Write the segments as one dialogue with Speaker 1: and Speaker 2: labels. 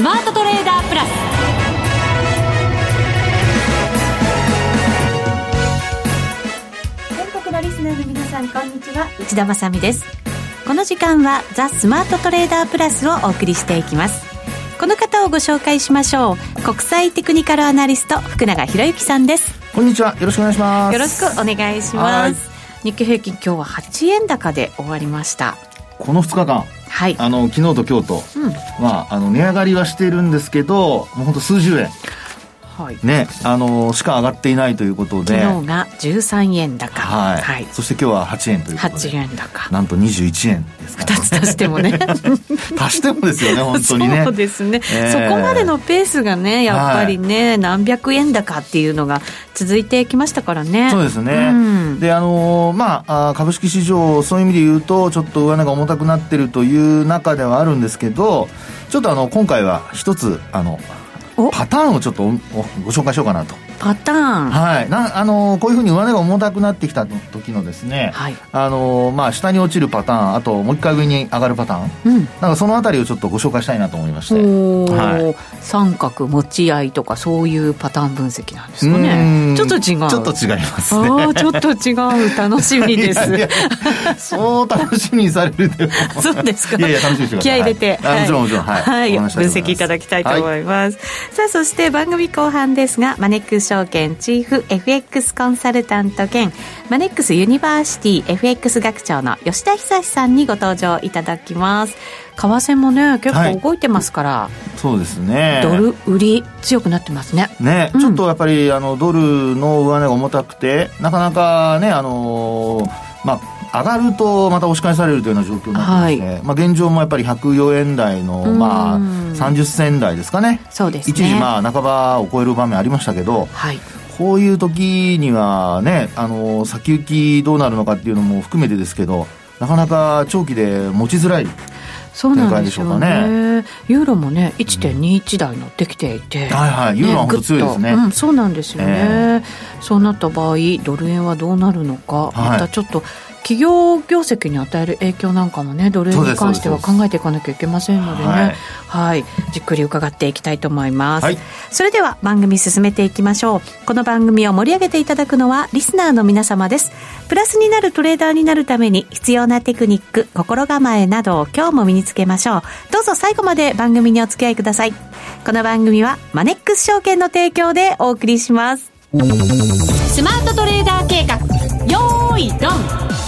Speaker 1: スマートトレーダープラス。
Speaker 2: 全国のリスナーの皆さんこんにちは。内田まさです。この時間はザ・スマートトレーダープラスをお送りしていきます。この方をご紹介しましょう。国際テクニカルアナリスト福永博之さんです。
Speaker 3: こんにちは。よろしくお願いします。
Speaker 2: よろしくお願いします。日経平均今日は8円高で終わりました。
Speaker 3: この2日間はい、あの昨日と今日と、うん、まあ、あの値上がりはしているんですけどもう本当数十円はい、ね、あのしか上がっていないということで。
Speaker 2: 昨日が13円高、
Speaker 3: はい、はい、そして今日は8円ということで。
Speaker 2: 8円高。
Speaker 3: なんと21円ですか、
Speaker 2: ね、2つ足してもね。
Speaker 3: 足してもですよね本当にね。
Speaker 2: そうですね、えー、そこまでのペースがねやっぱりね、はい、何百円高っていうのが続いてきましたからね。
Speaker 3: そうですね、うん、であのまあ株式市場そういう意味で言うとちょっと上値が重たくなってるという中ではあるんですけどちょっとあの今回は一つあのパターンをちょっとご紹介しようかなと。
Speaker 2: パターン。
Speaker 3: はい。なあのこういうふうに上値が重たくなってきた時のですね、はい、あのまあ下に落ちるパターンあともう一回上に上がるパターン、うん、なんかそのあたりをちょっとご紹介したいなと思いまして、
Speaker 2: はい、三角持ち合いとかそういうパターン分析なんですかね。ちょっと違う。ち
Speaker 3: ょっと違いますね。
Speaker 2: あちょっと違う。楽しみです。
Speaker 3: そう楽しみにされるで
Speaker 2: そうですか。
Speaker 3: いやいや楽しみにしてください。
Speaker 2: 気合入れて、
Speaker 3: はい、もちろんもちろん。はい、
Speaker 2: はい、分析いただきたいと思います、はい、さあそして番組後半ですがマネックス証券チーフ FX コンサルタント兼マネックスユニバーシティ FX 学長の吉田恒さんにご登場いただきます。為替もね結構動いてますから、はい、
Speaker 3: そうですね。
Speaker 2: ドル売り強くなってますね。
Speaker 3: ね、うん、ちょっとやっぱりあのドルの上値が重たくてなかなかねあのー、まあ上がるとまた押し返されるというような状況になってますね、はい、まあ、現状もやっぱり104円台の、まあ、30銭台ですかね。
Speaker 2: そうですね。
Speaker 3: 一時まあ半ばを超える場面ありましたけど、はい、こういう時にはね、あの、先行きどうなるのかっていうのも含めてですけど、なかなか長期で持ちづらい。
Speaker 2: そうなんでしょうね。ユーロもね、1.21台乗ってきていて、
Speaker 3: うん、はいはい、ユーロは本当強いですね、
Speaker 2: うん、そうなんですよね、えー、そうなった場合、ドル円はどうなるのか、またちょっと企業業績に与える影響なんかもねドル円に関しては考えていかなきゃいけませんのでね。はい、はい、じっくり伺っていきたいと思います、はい、それでは番組進めていきましょう。この番組を盛り上げていただくのはリスナーの皆様です。プラスになるトレーダーになるために必要なテクニック心構えなどを今日も身につけましょう。どうぞ最後まで番組にお付き合いください。この番組はマネックス証券の提供でお送りします。
Speaker 1: スマートトレーダー計画。よーいドン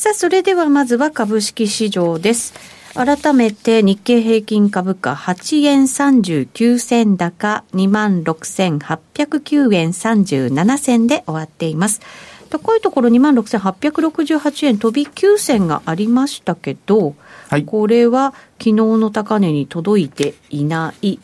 Speaker 2: さあ、それではまずは株式市場です。改めて日経平均株価8円39銭高26,809円37銭で終わっています。高いところ26,868円飛び9銭がありましたけど、はい、これは昨日の高値に届いていない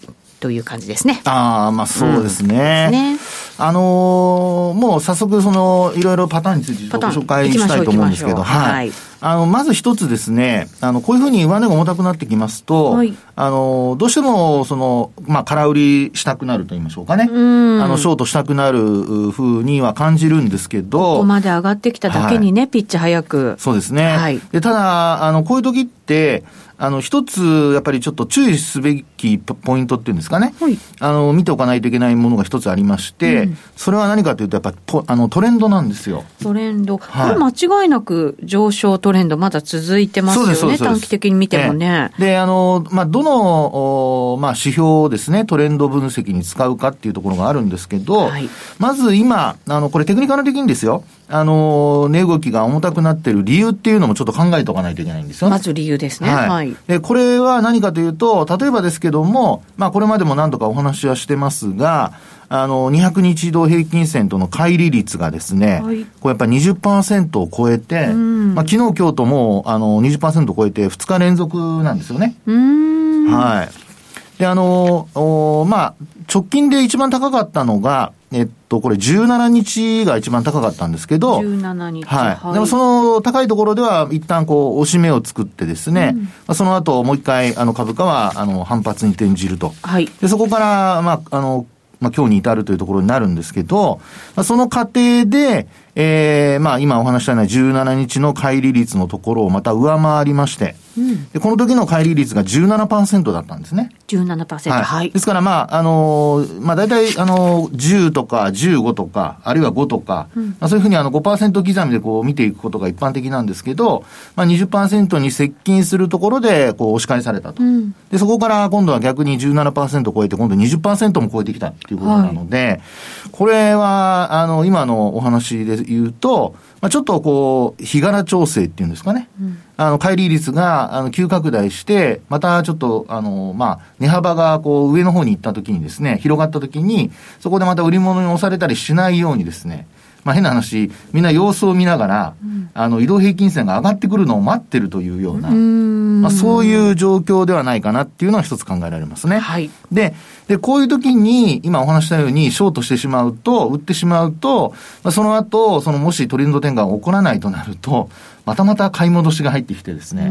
Speaker 2: という感じですね。
Speaker 3: ああ、まあそうですね。うん、ねあのー、もう早速その、いろいろパターンについてご紹介したいと思うんですけど、はい。あの、まず一つですね、あの、こういうふうに上値が重たくなってきますと、はい、あの、どうしても、その、まあ、空売りしたくなると言いましょうかね。あの、ショートしたくなるふうには感じるんですけど、こ
Speaker 2: こまで上がってきただけにね、はい、ピッチ早く。
Speaker 3: そうですね。はい。で、ただ、あの、こういう時って、あの、一つ、やっぱりちょっと注意すべきポイントっていうんですかね。はい。あの、見ておかないといけないものが一つありまして、うん、それは何かというと、やっぱりあのトレンドなんですよ。
Speaker 2: トレンド。はい、これ間違いなく上昇トレンドまだ続いてますよね。短期的に見てもね。
Speaker 3: で、あの、まあ、どの、おまあ、指標をですね、トレンド分析に使うかっていうところがあるんですけど、はい、まず今、あの、これテクニカル的にですよ。あの、値動きが重たくなってる理由っていうのもちょっと考えておかないといけないんですよ。
Speaker 2: まず理由ですね。はい。はい、
Speaker 3: で、これは何かというと、例えばですけども、まあこれまでも何度かお話はしてますが、あの、200日移動平均線との乖離率がですね、はい、これやっぱり20%を超えて、まあ昨日今日とも、あの、20%を超えて2日連続なんですよね。はい。で、あの、おまあ、直近で一番高かったのが、えっと、これ17日が一番高かったんですけど、
Speaker 2: 17日。
Speaker 3: はい。はい、でもその高いところでは一旦こう、押し目を作ってですね、うん、まあ、その後もう一回、あの、株価は、あの、反発に転じると。はい。で、そこから、まあ、あの、まあ、今日に至るというところになるんですけど、まあ、その過程で、えー、まあ今お話したような17日の乖離率のところをまた上回りまして、うん、でこの時の乖離率が17%だったんですね。
Speaker 2: 17%、はい。はい、
Speaker 3: ですから、まあ、あのー、まあ大体、あのー、10とか15とか、あるいは5とか、うん、まあ、そういうふうにあの5%刻みでこう見ていくことが一般的なんですけど、まあ20%に接近するところでこう押し返されたと。うん、で、そこから今度は逆に17%超えて、今度20%も超えてきたっていうことなので、はい、これは、あの、今のお話で言うと、まあ、ちょっとこう、日柄調整っていうんですかね。うん、あの、乖離率が、あの、急拡大して、またちょっと、あの、まあ、値幅がこう、上の方に行った時にですね、広がった時に、そこでまた売り物に押されたりしないようにですね、まあ、変な話、みんな様子を見ながら、うん、あの、移動平均線が上がってくるのを待ってるというような、まあ、そういう状況ではないかなっていうのは一つ考えられますね。
Speaker 2: はい。
Speaker 3: で、で、こういう時に、今お話したように、ショートしてしまうと、売ってしまうと、まあ、その後、そのもしトレンド転換が起こらないとなると、またまた買い戻しが入ってきてですね、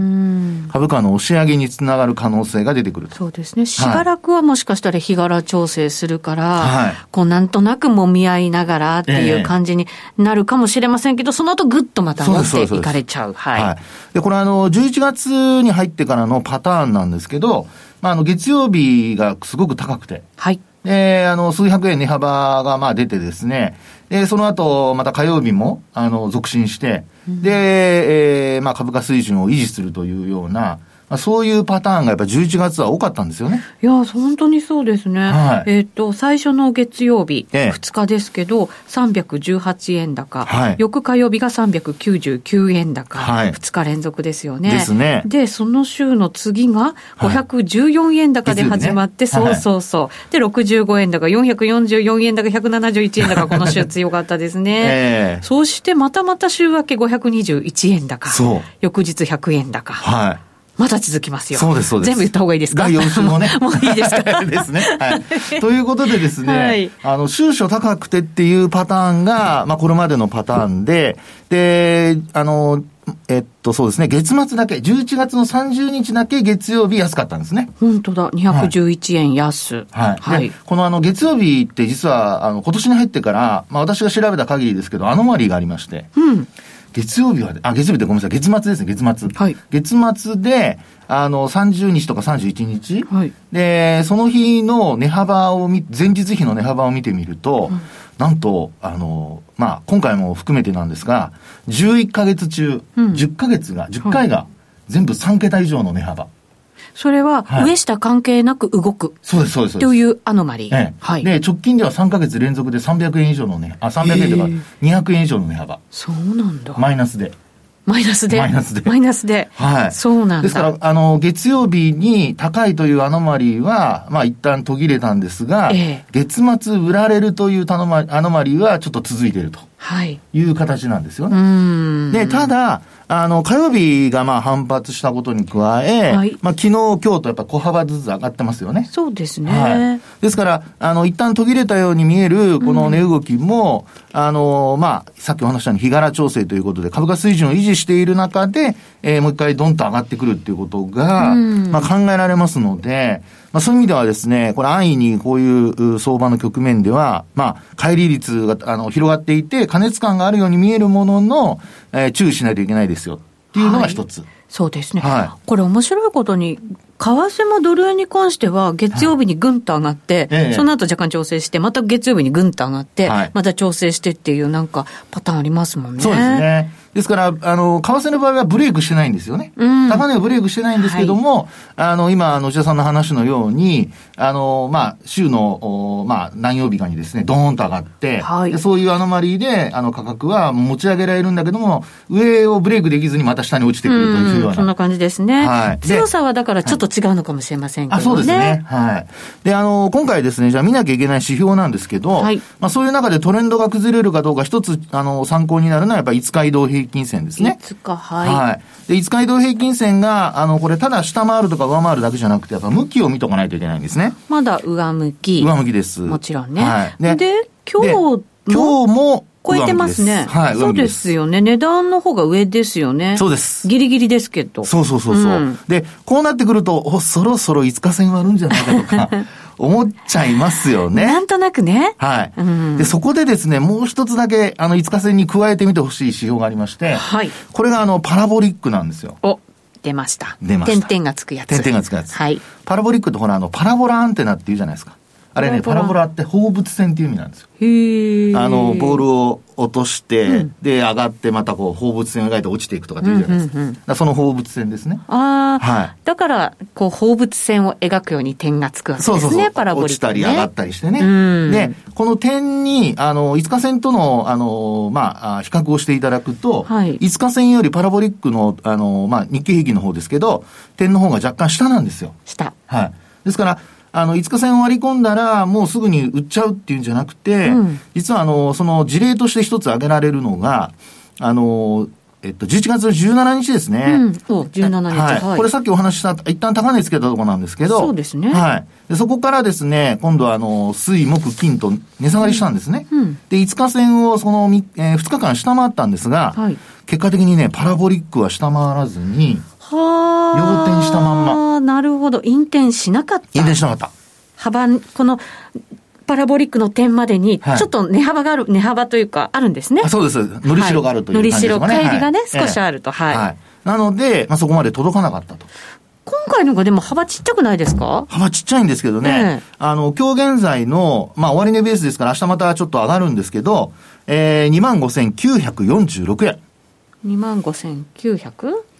Speaker 3: 株価の押し上げにつながる可能性が出てくる
Speaker 2: そうですね。しばらくはもしかしたら日柄調整するから、はい、こうなんとなくもみ合いながらっていう感じになるかもしれませんけど、えその後ぐっとまた持っていかれちゃう。はい。はい、
Speaker 3: で、これあの、11月に入ってからのパターンなんですけど、まあ、あの、月曜日がすごく高くて。
Speaker 2: はい。
Speaker 3: で、あの、数百円値幅がまあ出てですね、で、その後、また火曜日も、あの、続伸して、で、えー、まあ株価水準を維持するというような、まあ、そういうパターンがやっぱり11月は多かったんですよね。
Speaker 2: いや、本当にそうですね。はい、えっ、ー、と、最初の月曜日、ええ、2日ですけど、318円高、はい、翌火曜日が399円高、はい、2日連続ですよね。
Speaker 3: ですね。
Speaker 2: で、その週の次が514円高で始まって、はい、そうそうそう。で、65円高、444円高、171円高、この週 強かったですね。えー、そしてまたまた週明け521円高、翌日100円高。
Speaker 3: はい
Speaker 2: まだ続きますよ。
Speaker 3: そうです、そうです。
Speaker 2: 全部言った方がいいですか？
Speaker 3: 第4週もね。
Speaker 2: もういいですか
Speaker 3: ですね。はい。ということでですね、はい、あの、収書高くてっていうパターンが、まあ、これまでのパターンで、で、あの、えっと、そうですね、月末だけ、11月の30日だけ月曜日安かったんですね。
Speaker 2: 本当だ、211円安。
Speaker 3: はい。はい。このあの、月曜日って実は、あの、今年に入ってから、まあ私が調べた限りですけど、アノマリーがありまして。
Speaker 2: うん。
Speaker 3: 月曜日は、あ、月曜日ってごめんなさい、月末ですね、月末。
Speaker 2: はい。
Speaker 3: 月末で、あの、30日とか31日。
Speaker 2: はい。
Speaker 3: で、その日の値幅を見、前日比の値幅を見てみると、うん、なんと、あの、まあ、今回も含めてなんですが、11ヶ月中、うん、10ヶ月が、10回が、全部3桁以上の値幅。
Speaker 2: それは上下関係なく動く、
Speaker 3: そうです、そうです。
Speaker 2: というアノマリー。
Speaker 3: ええ、はい。で、直近では3か月連続で300円以上のね、あ、300円とか200円以上の値幅。
Speaker 2: そうなんだ。
Speaker 3: マイナスで。
Speaker 2: マイナスで？
Speaker 3: マイナスで。
Speaker 2: マイナスで。
Speaker 3: はい。
Speaker 2: そうなんだ。
Speaker 3: ですから、あの、月曜日に高いというアノマリーは、まあ一旦途切れたんですが、ええ、月末売られるというアノマリーはちょっと続いていると。
Speaker 2: はい。
Speaker 3: いう形なんですよ
Speaker 2: ね。
Speaker 3: で、ただ、あの、火曜日がまあ反発したことに加え、はい、まあ昨日、今日とやっぱ小幅ずつ上がってますよね。
Speaker 2: そうですね。
Speaker 3: はい、ですから、あの、一旦途切れたように見えるこの値動きも、うん、あの、まあ、さっきお話したように日柄調整ということで株価水準を維持している中で、えー、もう一回ドンと上がってくるっていうことが、うん、まあ考えられますので、まあ、そういう意味ではですね、これ安易にこういう相場の局面では、まあ、乖離率があの広がっていて、加熱感があるように見えるものの、えー、注意しないといけないですよ。っていうのが一つ。はい
Speaker 2: そうですね、はい、これ、面白いことに、為替もドル円に関しては、月曜日にぐんと上がって、はい、その後若干調整して、また月曜日にぐんと上がって、はい、また調整してっていう、なんかパターンありますもんね。
Speaker 3: そうですねですから、あの、為替の場合はブレイクしてないんですよね。うん、高値はブレイクしてないんですけども、はい、あの、今、野田さんの話のように、あの、まあ、週の、まあ、何曜日かにですね、ドーンと上がって、はい、そういうアノマリーで、あの、価格は持ち上げられるんだけども、上をブレイクできずにまた下に落ちてくるというような。
Speaker 2: そんな感じですね。はい。強さはだからちょっと違うのかもしれませんけどね。あ、
Speaker 3: そうですね。はい。で、あの、今回ですね、じゃあ見なきゃいけない指標なんですけど、はい、まあ、そういう中でトレンドが崩れるかどうか一つ、あの、参考になるのはやっぱり5日移動平均線ですね。
Speaker 2: 日、はい。
Speaker 3: はい。で、5日移動平均線が、あの、これ、ただ下回るとか上回るだけじゃなくて、やっぱ向きを見とかないといけないんですね。
Speaker 2: まだ上向き。
Speaker 3: 上向きです。
Speaker 2: もちろんね。
Speaker 3: は
Speaker 2: い。で、で今日
Speaker 3: 今日も、
Speaker 2: 超えてますね。
Speaker 3: はい。
Speaker 2: そうですよね。値段の方が上ですよね。
Speaker 3: そうです。
Speaker 2: ギリギリですけど。
Speaker 3: そうそうそうそう、うん、で、こうなってくると、お、そろそろ5日線割るんじゃないかとか、思っちゃいますよね。
Speaker 2: なんとなくね。
Speaker 3: はい。うん、で、そこでですね、もう一つだけ、あの、5日線に加えてみてほしい指標がありまして、はい。これがあの、パラボリックなんですよ。
Speaker 2: お、出ました。
Speaker 3: 出ました。
Speaker 2: 点々がつくやつ。
Speaker 3: 点々がつくやつ。はい。パラボリックってほら、あの、パラボラアンテナって言うじゃないですか。あれね、パラボラって放物線っていう意味なんですよ。あの、ボールを落として、うん、で、上がってまたこう、放物線を描いて落ちていくとかっていうじゃないですか。うんうんうん、その放物線ですね。
Speaker 2: ああ、はい。だから、こう、放物線を描くように点がつくわけですね、そうそうそうパラボリック、ね、
Speaker 3: 落ちたり上がったりしてね。で、この点に、あの、5日線との、あの、まあ、比較をしていただくと、はい、5日線よりパラボリックの、あの、まあ、日経平均の方ですけど、点の方が若干下なんですよ。
Speaker 2: 下。
Speaker 3: はい。ですから、あの、5日線を割り込んだら、もうすぐに売っちゃうっていうんじゃなくて、うん、実はあの、その事例として一つ挙げられるのが、あの、えっと、11月の17日ですね。うん、
Speaker 2: 17日、
Speaker 3: はい。はい。これさっきお話しした、一旦高値つけたところなんですけど。
Speaker 2: そうですね。
Speaker 3: はい。でそこからですね、今度はあの、水、木、金と値下がりしたんですね。うん、で、5日線をその、えー、2日間下回ったんですが、はい、結果的にね、パラボリックは下回らずに、はあ。要点したまんま。
Speaker 2: なるほど。引転しなかった。
Speaker 3: 引転しなかった。
Speaker 2: 幅、この、パラボリックの点までに、ちょっと値幅がある、値幅というか、あるんですね。
Speaker 3: そうです。のりしろがあるという感じですね。
Speaker 2: のりしろ、帰りがね、少しあると。はい。
Speaker 3: なので、まあ、そこまで届かなかったと。
Speaker 2: 今回のがでも幅ちっちゃくないですか？
Speaker 3: 幅ちっちゃいんですけどね、えー、あの、今日現在の、まあ、終値ベースですから明日またちょっと上がるんですけど、えー、25,946円。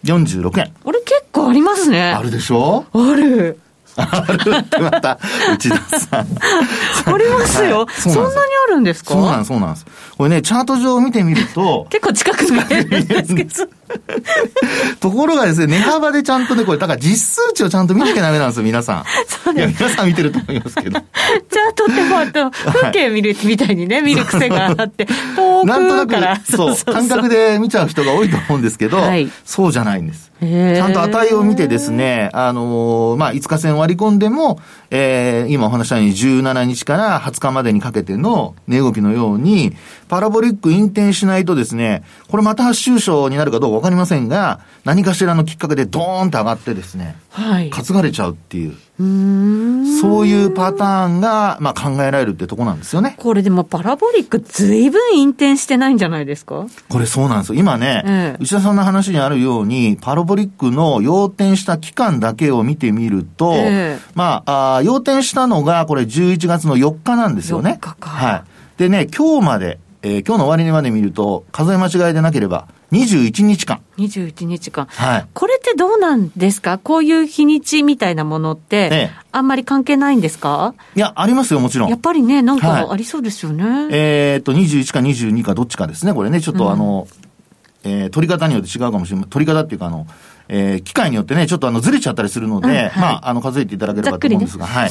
Speaker 2: 25,946
Speaker 3: 円。
Speaker 2: あれ結構ありますね。
Speaker 3: あるでしょ？
Speaker 2: ある。
Speaker 3: あるってまた、内田さん。
Speaker 2: ありますよ、はい、そんなにあるんですか？
Speaker 3: そうなんです、そうなんです。これね、チャート上見てみると。
Speaker 2: 結構近く見えるんですけど。
Speaker 3: ところがですね、値幅でちゃんとね、これ、だから実数値をちゃんと見なきゃダメなんですよ、皆さん。そうです。いや、皆さん見てると思いますけど。チ
Speaker 2: ャートってこうと、風景見るみたいにね、見る癖があって、遠くから。
Speaker 3: そう、感覚で見ちゃう人が多いと思うんですけど、はい、そうじゃないんです。ちゃんと値を見てですね、あのー、まあ、5日線割り込んでも、えー、今お話したように17日から20日までにかけての値動きのように、パラボリック引転しないとですね、これまた収賞になるかどうかわかりませんが、何かしらのきっかけでドーンと上がってですね、はい。担がれちゃうっていう。うそういうパターンが、まあ、考えられるってとこなんですよね。
Speaker 2: これでもパラボリックずいぶん引転してないんじゃないですか？
Speaker 3: これそうなんですよ。今ね、ええ、内田さんの話にあるように、パラボリックの要点した期間だけを見てみると、え、まああ、要点したのがこれ11月の4日なんですよね。
Speaker 2: 4日か。
Speaker 3: はい。でね、今日まで、えー、今日の終わりにまで見ると、数え間違いでなければ、21日間。
Speaker 2: 21日間。はい。これってどうなんですか？こういう日にちみたいなものって、ええ、あんまり関係ないんですか？
Speaker 3: いや、ありますよ、もちろん。
Speaker 2: やっぱりね、なんかありそうですよね。はい、
Speaker 3: えー、っと、21か22かどっちかですね、これね、ちょっとあの、うん、えー、取り方によって違うかもしれない。取り方っていうか、あの、えー、機械によってね、ちょっとあの、ずれちゃったりするので、うんはい、まあ、あの、数えていただければと思うんですが、ね、はい。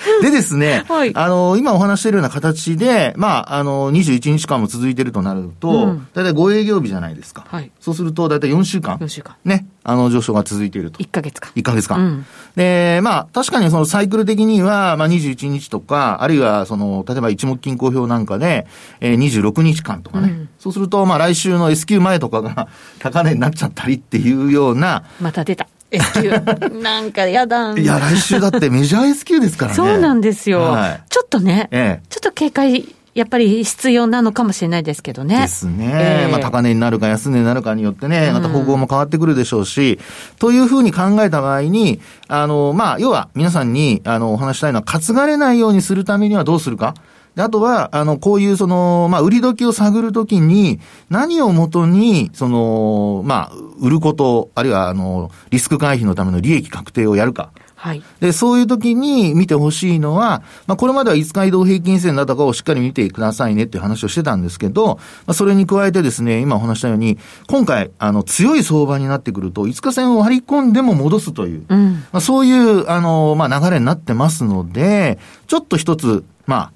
Speaker 3: でですね、はい、あの、今お話しているような形で、まあ、あの、21日間も続いているとなると、うん、だいたい5営業日じゃないですか。はい。そうすると、だいたい4週間。
Speaker 2: 4週間。
Speaker 3: ね、あの、上昇が続いていると。
Speaker 2: 1ヶ月間。
Speaker 3: 1ヶ月間。うん、で、まあ、確かにそのサイクル的には、まあ、21日とか、あるいは、その、例えば一目金公表なんかで、えー、26日間とかね。うん、そうすると、まあ、来週の S q 前とかが高値になっちゃったりっていうような。
Speaker 2: また出た。S q なんかやだ
Speaker 3: いや、来週だってメジャー S q ですからね。
Speaker 2: そうなんですよ。はい、ちょっとね、ええ、ちょっと警戒やっぱり必要なのかもしれないですけどね。
Speaker 3: ですね。えー、まあ高値になるか安値になるかによってね、また方向も変わってくるでしょうし、うん、というふうに考えた場合に、あの、まあ、要は皆さんに、あの、お話したいのは、担がれないようにするためにはどうするか。で、あとは、あの、こういうその、まあ、売り時を探るときに、何をもとに、その、まあ、売ること、あるいは、あの、リスク回避のための利益確定をやるか。はい。で、そういう時に見てほしいのは、まあ、これまでは5日移動平均線だとかをしっかり見てくださいねっていう話をしてたんですけど、まあ、それに加えてですね、今お話したように、今回、あの、強い相場になってくると、5日線を割り込んでも戻すという、うん、まあ、そういう、あの、まあ、流れになってますので、ちょっと一つ、まあ、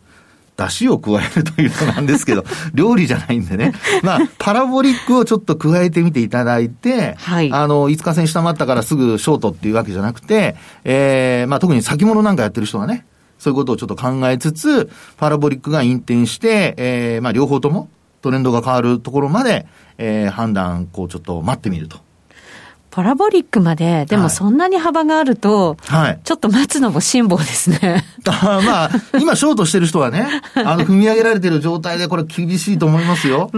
Speaker 3: 出汁を加えるというのなんですけど、料理じゃないんでね。まあ、パラボリックをちょっと加えてみていただいて、はい。あの、5日線下回ったからすぐショートっていうわけじゃなくて、えー、まあ特に先物なんかやってる人はね、そういうことをちょっと考えつつ、パラボリックが引転して、えー、まあ両方ともトレンドが変わるところまで、えー、判断、こうちょっと待ってみると。
Speaker 2: パラボリックまで、でもそんなに幅があると、はい、ちょっと待つのも辛抱ですね。
Speaker 3: あまあ、今、ショートしてる人はね、あの、踏み上げられてる状態で、これ厳しいと思いますよ。え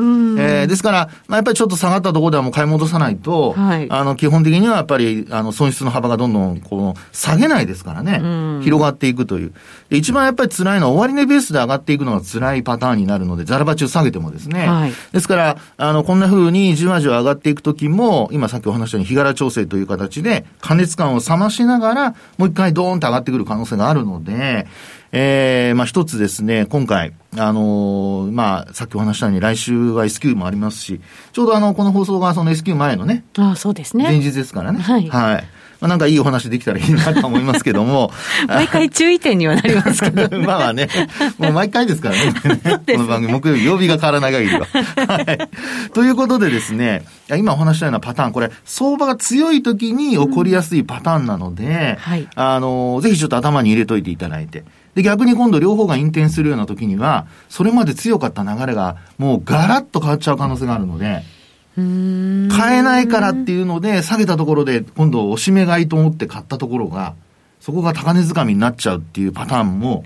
Speaker 3: ー、ですから、まあ、やっぱりちょっと下がったところではもう買い戻さないと、はい、あの、基本的にはやっぱり、あの、損失の幅がどんどん、この、下げないですからね、広がっていくという。で一番やっぱり辛いのは、終値ベースで上がっていくのが辛いパターンになるので、ザラバ中下げてもですね。はい、ですから、あの、こんな風にじわじわ上がっていくときも、今さっきお話したように、日柄調整という形で、加熱感を冷ましながら、もう一回ドーンと上がってくる可能性があるので、ええー、まあ一つですね、今回、あのー、まあ、さっきお話したように来週は S q もありますし、ちょうどあの、この放送がその S q 前のね、
Speaker 2: ああ、そうですね。
Speaker 3: 前日ですからね。はい。はい。まあ、なんかいいお話できたらいいなと思いますけども。
Speaker 2: 毎回注意点にはなりますけど、
Speaker 3: ね、まあね、もう毎回ですからね。ねこの番組、木曜日、曜日が変わらない限りは。はい。ということでですね、今お話したようなパターン、これ、相場が強い時に起こりやすいパターンなので、うんはい、あの、ぜひちょっと頭に入れといていただいて。で、逆に今度両方が引転するような時には、それまで強かった流れが、もうガラッと変わっちゃう可能性があるので、買えないからっていうので、下げたところで、今度、おしめ買いと思って買ったところが、そこが高値掴みになっちゃうっていうパターンも、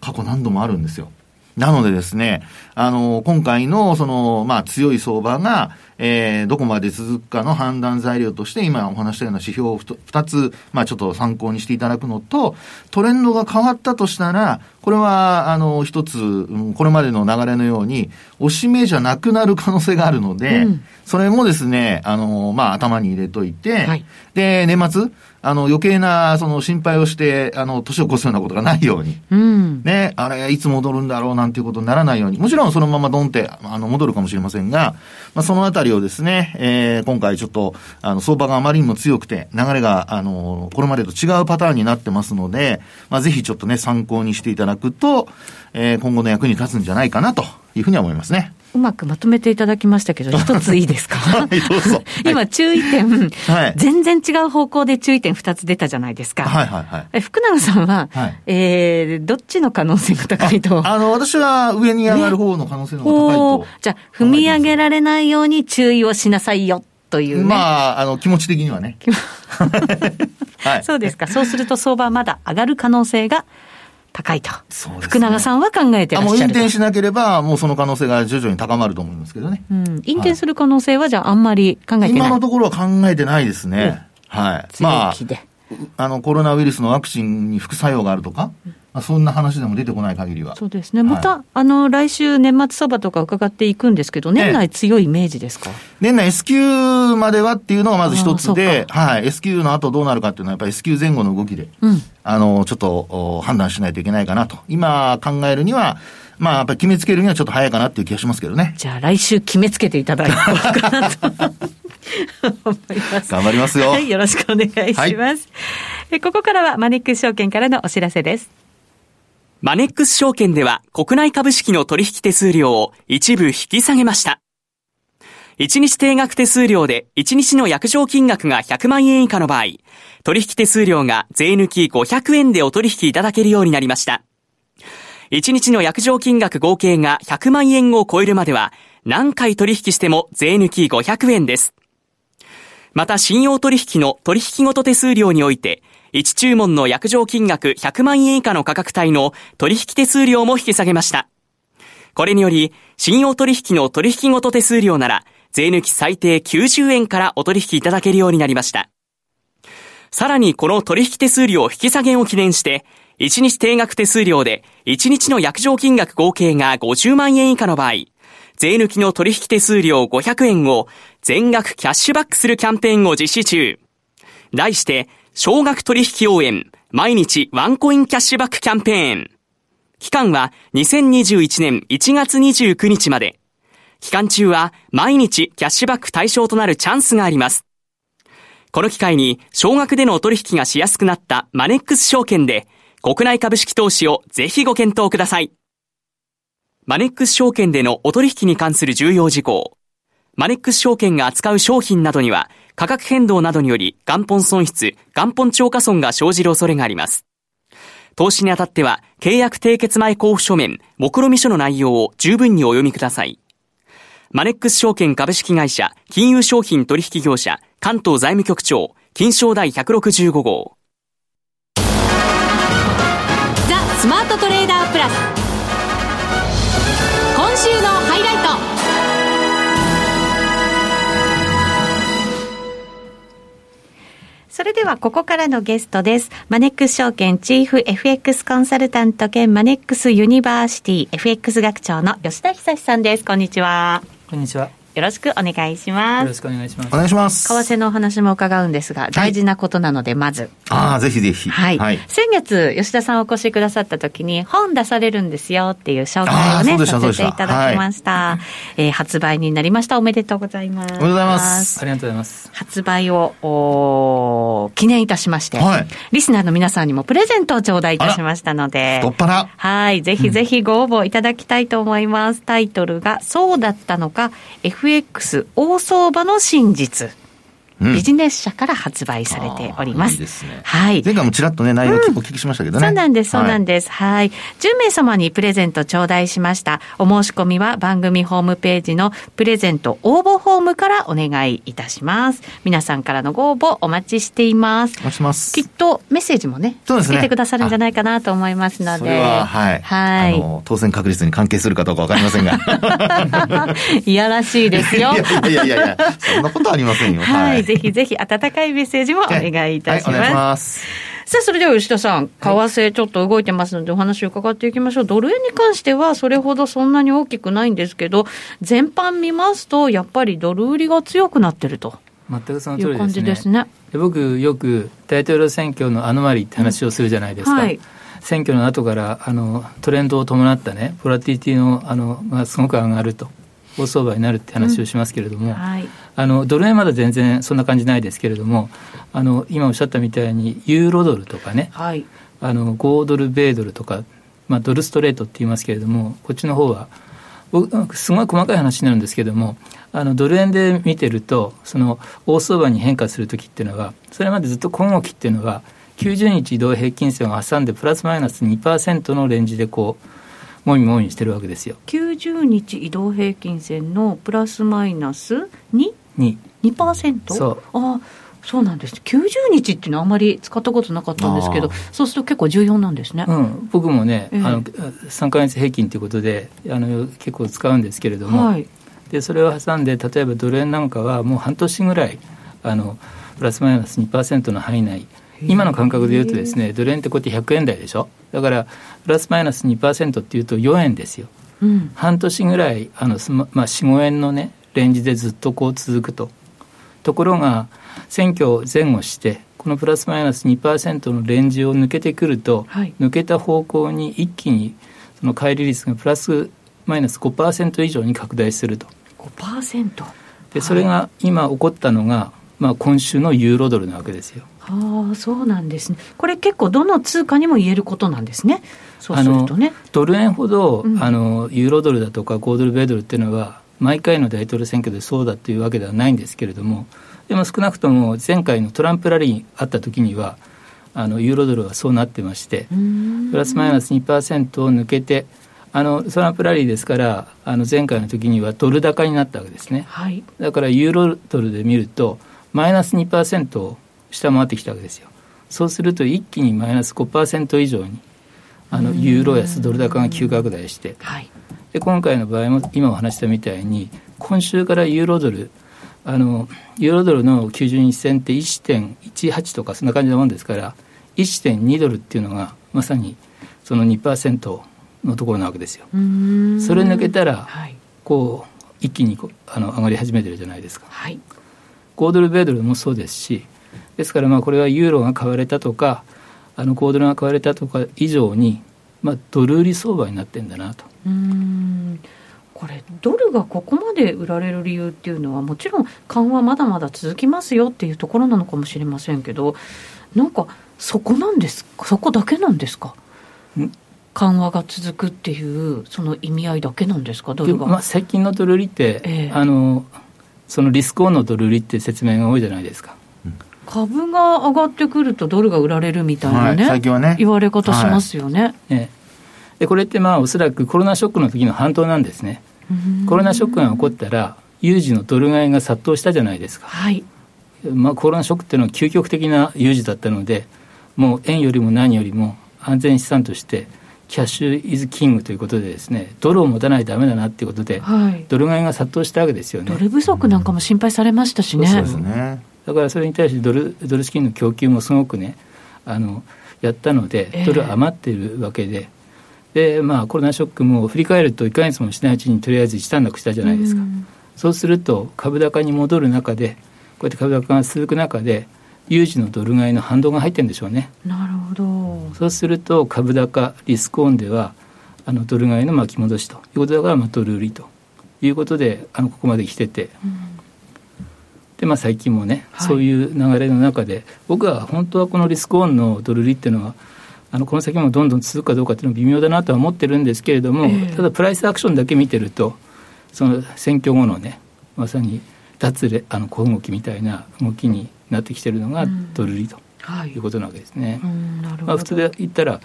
Speaker 3: 過去何度もあるんですよ。なのでですね、あの、今回の、その、まあ、強い相場が、えー、どこまで続くかの判断材料として、今お話したような指標を2つ、まあ、ちょっと参考にしていただくのと、トレンドが変わったとしたら、これは、あの、一つ、これまでの流れのように、おしめじゃなくなる可能性があるので、うん、それもですね、あの、まあ、頭に入れといて、はい、で、年末、あの、余計な、その、心配をして、あの、年を越すようなことがないように。うん。ね、あれ、いつ戻るんだろうなんていうことにならないように。もちろんそのままドンって、あの、戻るかもしれませんが、まあ、そのあたりをですね、えー、今回ちょっと、あの、相場があまりにも強くて、流れが、あの、これまでと違うパターンになってますので、まあ、ぜひちょっとね、参考にしていただくと、えー、今後の役に立つんじゃないかなというふうには思いますね。
Speaker 2: うまくまとめていただきましたけど、一ついいですか？
Speaker 3: はい、どうぞ。
Speaker 2: 今、注意点、はい、全然違う方向で注意点二つ出たじゃないですか。
Speaker 3: はいはいはい。え
Speaker 2: 福永さんは、はい、えー、どっちの可能性が高いと？
Speaker 3: あの、私は上に上がる方の可能性の方が高いと、
Speaker 2: じゃあ、踏み上げられないように注意をしなさいよ。という、ね、
Speaker 3: まあ、あの、気持ち的にはね。
Speaker 2: はい、そうですか。そうすると相場はまだ上がる可能性が高いと。ね、福永さんは考えてらっしゃるもう
Speaker 3: 引転しなければ、もうその可能性が徐々に高まると思いますけどね。
Speaker 2: うん。引転する可能性は、じゃああんまり考えてない、
Speaker 3: 今のところは考えてないですね。はい。まあ、あの、コロナウイルスのワクチンに副作用があるとか、まあ、そんな話でも出てこない限りは。
Speaker 2: そうですね。また、はい、あの、来週年末相場とか伺っていくんですけど、年内強いイメージですか、
Speaker 3: 年内 S q まではっていうのがまず一つで、はい。S q の後どうなるかっていうのは、やっぱり S q 前後の動きで、うん、あの、ちょっと判断しないといけないかなと。今考えるには、まあ、やっぱり決めつけるにはちょっと早いかなっていう気がしますけどね。
Speaker 2: じゃあ来週決めつけていただいてかなと。
Speaker 3: 頑張りますよ。
Speaker 2: はい、よろしくお願いします。はい、ここからはマネックス証券からのお知らせです。
Speaker 4: マネックス証券では国内株式の取引手数料を一部引き下げました。1日定額手数料で1日の約定金額が100万円以下の場合、取引手数料が税抜き500円でお取引いただけるようになりました。1日の約定金額合計が100万円を超えるまでは、何回取引しても税抜き500円です。また信用取引の取引ごと手数料において、1注文の約定金額100万円以下の価格帯の取引手数料も引き下げました。これにより、信用取引の取引ごと手数料なら、税抜き最低90円からお取引いただけるようになりました。さらにこの取引手数料引き下げを記念して、1日定額手数料で1日の約定金額合計が50万円以下の場合、税抜きの取引手数料500円を全額キャッシュバックするキャンペーンを実施中。題して、少額取引応援、毎日ワンコインキャッシュバックキャンペーン。期間は2021年1月29日まで。期間中は毎日キャッシュバック対象となるチャンスがあります。この機会に少額でのお取引がしやすくなったマネックス証券で国内株式投資をぜひご検討ください。マネックス証券でのお取引に関する重要事項。マネックス証券が扱う商品などには価格変動などにより元本損失、元本超過損が生じる恐れがあります。投資にあたっては、契約締結前交付書面、目論見書の内容を十分にお読みください。マネックス証券株式会社、金融商品取引業者、関東財務局長、金賞第165号。
Speaker 1: ザ・スマートトレーダープラス。今週のハイライト。
Speaker 2: それではここからのゲストです。マネックス証券チーフ FX コンサルタント兼マネックスユニバーシティ FX 学長の吉田恒さんです。こんにちは。
Speaker 5: こんにちは。
Speaker 2: よろしくお願いします。
Speaker 5: よろしくお願いします。
Speaker 3: お願いします。
Speaker 2: 為替のお話も伺うんですが、大事なことなので、まず。
Speaker 3: ああ、ぜひぜひ。
Speaker 2: はい。はい、先月、吉田さんお越しくださった時に、本出されるんですよっていう紹介をね、させていただきました。はい、えー、発売になりました。おめでとうございます。おめでとう
Speaker 3: ございます。
Speaker 5: ありがとうございます。
Speaker 2: 発売を、お記念いたしまして、はい、リスナーの皆さんにもプレゼントを頂戴いたしましたので、
Speaker 3: 太っ腹。
Speaker 2: はい。ぜひぜひご応募いただきたいと思います。タイトルが、そうだったのか、FX 大相場の真実。ビジネス社から発売されております。いいですね。はい。
Speaker 3: 前回もちらっとね、内容をお聞きしましたけどね。
Speaker 2: そうなんです、そうなんです。はい。10名様にプレゼント頂戴しました。お申し込みは番組ホームページのプレゼント応募フォームからお願いいたします。皆さんからのご応募お待ちしています。
Speaker 3: お待ちします。
Speaker 2: きっとメッセージもね、そうですね。つけてくださるんじゃないかなと思いますので。それ
Speaker 3: は、はい。はい。あの、当選確率に関係するかどうかわかりませんが。
Speaker 2: いやらしいですよ。
Speaker 3: いやいやいやいや、そんなことありませんよ。
Speaker 2: はい。ぜひぜひ温かいメッセージもお願いいたします。さあ、それでは吉田さん、為替ちょっと動いてますので、お話を伺っていきましょう。ドル円に関しては、それほどそんなに大きくないんですけど、全般見ますと、やっぱりドル売りが強くなってると。
Speaker 5: 全くその通りですね。ですね。僕、よく大統領選挙のアノマリって話をするじゃないですか。うんはい、選挙の後からあのトレンドを伴ったね、ボラティティのあのがすごく上がると。大相場になるって話をしますけれども、うん。はい、あのドル円まだ全然そんな感じないですけれどもあの今おっしゃったみたいにユーロドルとかね、はい、あの5ドル米ドルとか、まあ、ドルストレートって言いますけれどもこっちの方は僕すごい細かい話になるんですけれどもあのドル円で見てるとその大相場に変化する時っていうのはそれまでずっと今後期っていうのは90日移動平均線を挟んでプラスマイナス2%のレンジでこうもみもみしてるわけですよ。
Speaker 2: 90日移動平均線のプラスマイナス 2? 2%? 2%?
Speaker 5: そう。
Speaker 2: あそうなんです90日っていうのはあまり使ったことなかったんですけどそうすると結構重要なんですね、
Speaker 5: うん、僕もね、えー、あの3か月平均ということであの結構使うんですけれども、はい、でそれを挟んで例えばドル円なんかはもう半年ぐらいあのプラスマイナス2%の範囲内今の感覚でいうとですねドル円ってこうやって100円台でしょ？だからプラスマイナス2%っていうと4円ですよ、うん、半年ぐらいあの、まあ、45円のねレンジでずっとこう続くとところが選挙前後してこのプラスマイナス2%のレンジを抜けてくると、はい、抜けた方向に一気にその乖離率がプラスマイナス5%以上に拡大すると。
Speaker 2: 5%?
Speaker 5: でそれが今起こったのが、まあ、今週のユーロドルなわけですよ。
Speaker 2: ああそうなんですね。これ結構どの通貨にも言えることなんですね。そうするとね。
Speaker 5: ドル円ほど、うん、あのユーロドルだとか5ドル米ドルっていうのは毎回の大統領選挙でそうだというわけではないんですけれども、でも少なくとも前回のトランプラリーにあった時にはあのユーロドルはそうなってましてプラスマイナス2%を抜けてあのトランプラリーですからあの前回の時にはドル高になったわけですね、はい、だからユーロドルで見るとマイナス2%を下回ってきたわけですよ。そうすると一気にマイナス5%以上にあのユーロ安ドル高が急拡大して、はい、で今回の場合も今お話したみたいに今週からユーロドルあのユーロドルの90日線って1.18とかそんな感じのもんですから1.2ドルっていうのがまさにその2%のところなわけですよ。それ抜けたら、はい、こう一気にあの上がり始めてるじゃないですか。はい、5ドル米ドルもそうですしですからまあこれはユーロが買われたとかあのコードルが買われたとか以上に、まあ、ドル売り相場になってんだなと。
Speaker 2: うん。これドルがここまで売られる理由っていうのはもちろん緩和まだまだ続きますよっていうところなのかもしれませんけどなんかそこなんですそこだけなんですか？緩和が続くっていうその意味合いだけなんですか？ドルが、
Speaker 5: まあ、最近のドル売りって、えー、あのそのリスクオンのドル売りって説明が多いじゃないですか
Speaker 2: 株が上がってくるとドルが売られるみたいなね、はい、最近はね。言われ方しますよね。はい、
Speaker 5: でこれってまあおそらくコロナショックの時の反動なんですね。コロナショックが起こったら有事のドル買いが殺到したじゃないですか、
Speaker 2: はい。
Speaker 5: まあ、コロナショックっていうのは究極的な有事だったのでもう円よりも何よりも安全資産としてキャッシュイズキングということでですねドルを持たないとだめだなっていうことで、はい、ドル買いが殺到したわけですよね。
Speaker 2: ドル不足なんかも心配されましたしね、
Speaker 3: そうですね
Speaker 5: だからそれに対してドルドル資金の供給もすごくねあのやったのでドル余ってるわけで、えー、でまあコロナショックも振り返ると1か月もしないうちにとりあえず一段落したじゃないですか、うそうすると株高に戻る中でこうやって株高が続く中で有事のドル買いの反動が入ってるんでしょうね。
Speaker 2: なるほど。
Speaker 5: そうすると株高リスクオンではあのドル買いの巻き戻しということだから、まあ、ドル売りということであのここまで来てて、うん、でまあ、最近もね、はい、そういう流れの中で僕は本当はこのリスクオンのドル売りっていうのはあのこの先もどんどん続くかどうかっていうのは微妙だなとは思ってるんですけれども、えー、ただプライスアクションだけ見てるとその選挙後のねまさに脱レあの小動きみたいな動きになってきてるのがドル売りとい。うことなわけですね。まあ、普通で言ったら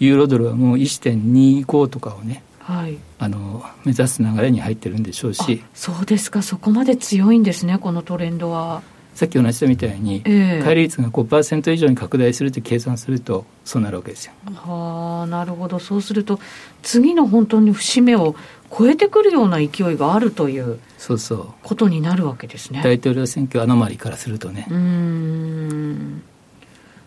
Speaker 5: ユーロドルはもう1.25とかをね、はい、あの目指す流れに入ってるんでしょうし。
Speaker 2: そうですか。そこまで強いんですねこのトレンドは。
Speaker 5: さっきお話したみたいに、えー、乖離率が5%以上に拡大すると計算するとそうなるわけですよ。
Speaker 2: はあなるほど。そうすると次の本当に節目を超えてくるような勢いがあるというそうそう。ことになるわけですね。
Speaker 5: 大統領選挙アノマリからするとね。
Speaker 2: うん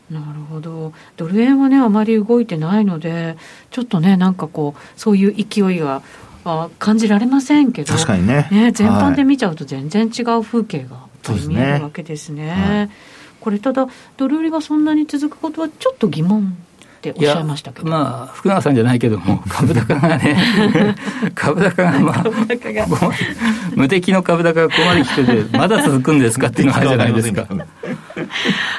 Speaker 2: なるほど。ドル円はねあまり動いてないのでちょっとねなんかこうそういう勢いがあ感じられませんけど
Speaker 3: 確かにね。
Speaker 2: ね全般で見ちゃうと全然違う風景が見えるわけですね。すね。はい、これただドル売りがそんなに続くことはちょっと疑問っておっしゃいましたけど。
Speaker 5: まあ福永さんじゃないけども 株高がね 株高がまあ無敵の株高がここまで来ててまだ続くんですかっていうのがあるじゃないですか。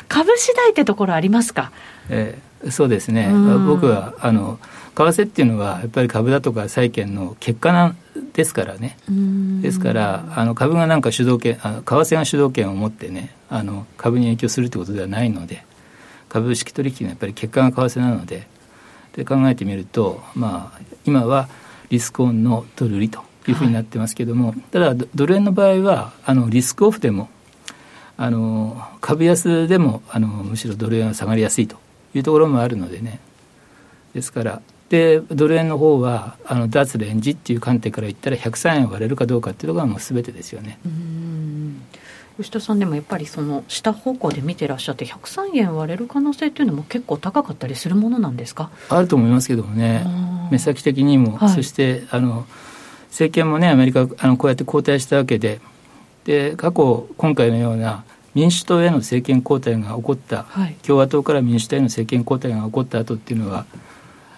Speaker 2: 株次第ってところありますか、
Speaker 5: えー、そうですね。僕はあの為替っていうのはやっぱり株だとか債券の結果なんですからね。ですからあの株がなんか主導権あ為替が主導権を持ってねあの株に影響するってことではないので株式取引のやっぱり結果が為替なのでで考えてみると、まあ、今はリスクオンのドル売りというふうになってますけれども、はい、ただドル円の場合はあのリスクオフでもあの株安でもあのむしろドル円は下がりやすいというところもあるのでね。ですからでドル円の方はあの脱レンジっていう観点から言ったら103円割れるかどうかっていうところがもう全てですよね。
Speaker 2: 吉田さんでもやっぱりその下方向で見てらっしゃって103円割れる可能性っていうのも結構高かったりするものなんですか？
Speaker 5: あると思いますけどもね目先的にも、はい、そしてあの政権もねアメリカあのこうやって交代したわけで。で過去今回のような民主党への政権交代が起こった、はい、共和党から民主党への政権交代が起こった後っていうのは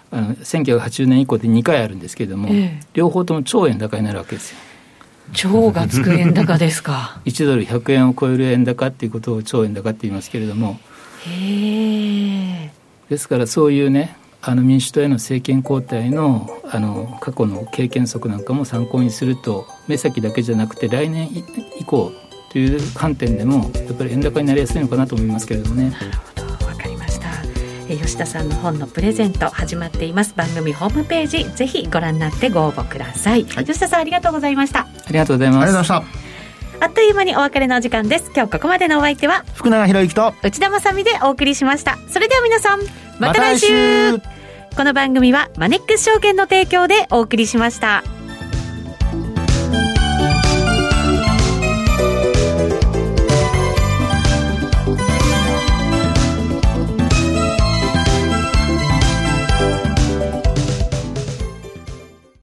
Speaker 5: あの1980年以降で2回あるんですけれども、ええ、両方とも超円高になるわけですよ。
Speaker 2: 超がつく円高ですか。
Speaker 5: 1ドル100円を超える円高っていうことを超円高って言いますけれども。ですからそういうねあの民主党への政権交代のあの過去の経験則なんかも参考にすると目先だけじゃなくて来年以降という観点でもやっぱり円高になりやすいのかなと思いますけれどもね。
Speaker 2: 吉田さんの本のプレゼント始まっています。番組ホームページぜひご覧になってご応募ください、はい、吉田さんありがとうございました。あ
Speaker 5: りがとうございます。あ
Speaker 3: りがとうございました。
Speaker 2: あっという間にお別れのお時間です。今日ここまでのお相手は
Speaker 3: 福永博之と
Speaker 2: 内田まさでお送りしました。それでは皆さんまた来週。ま、この番組はマネックス証券の提供でお送りしました。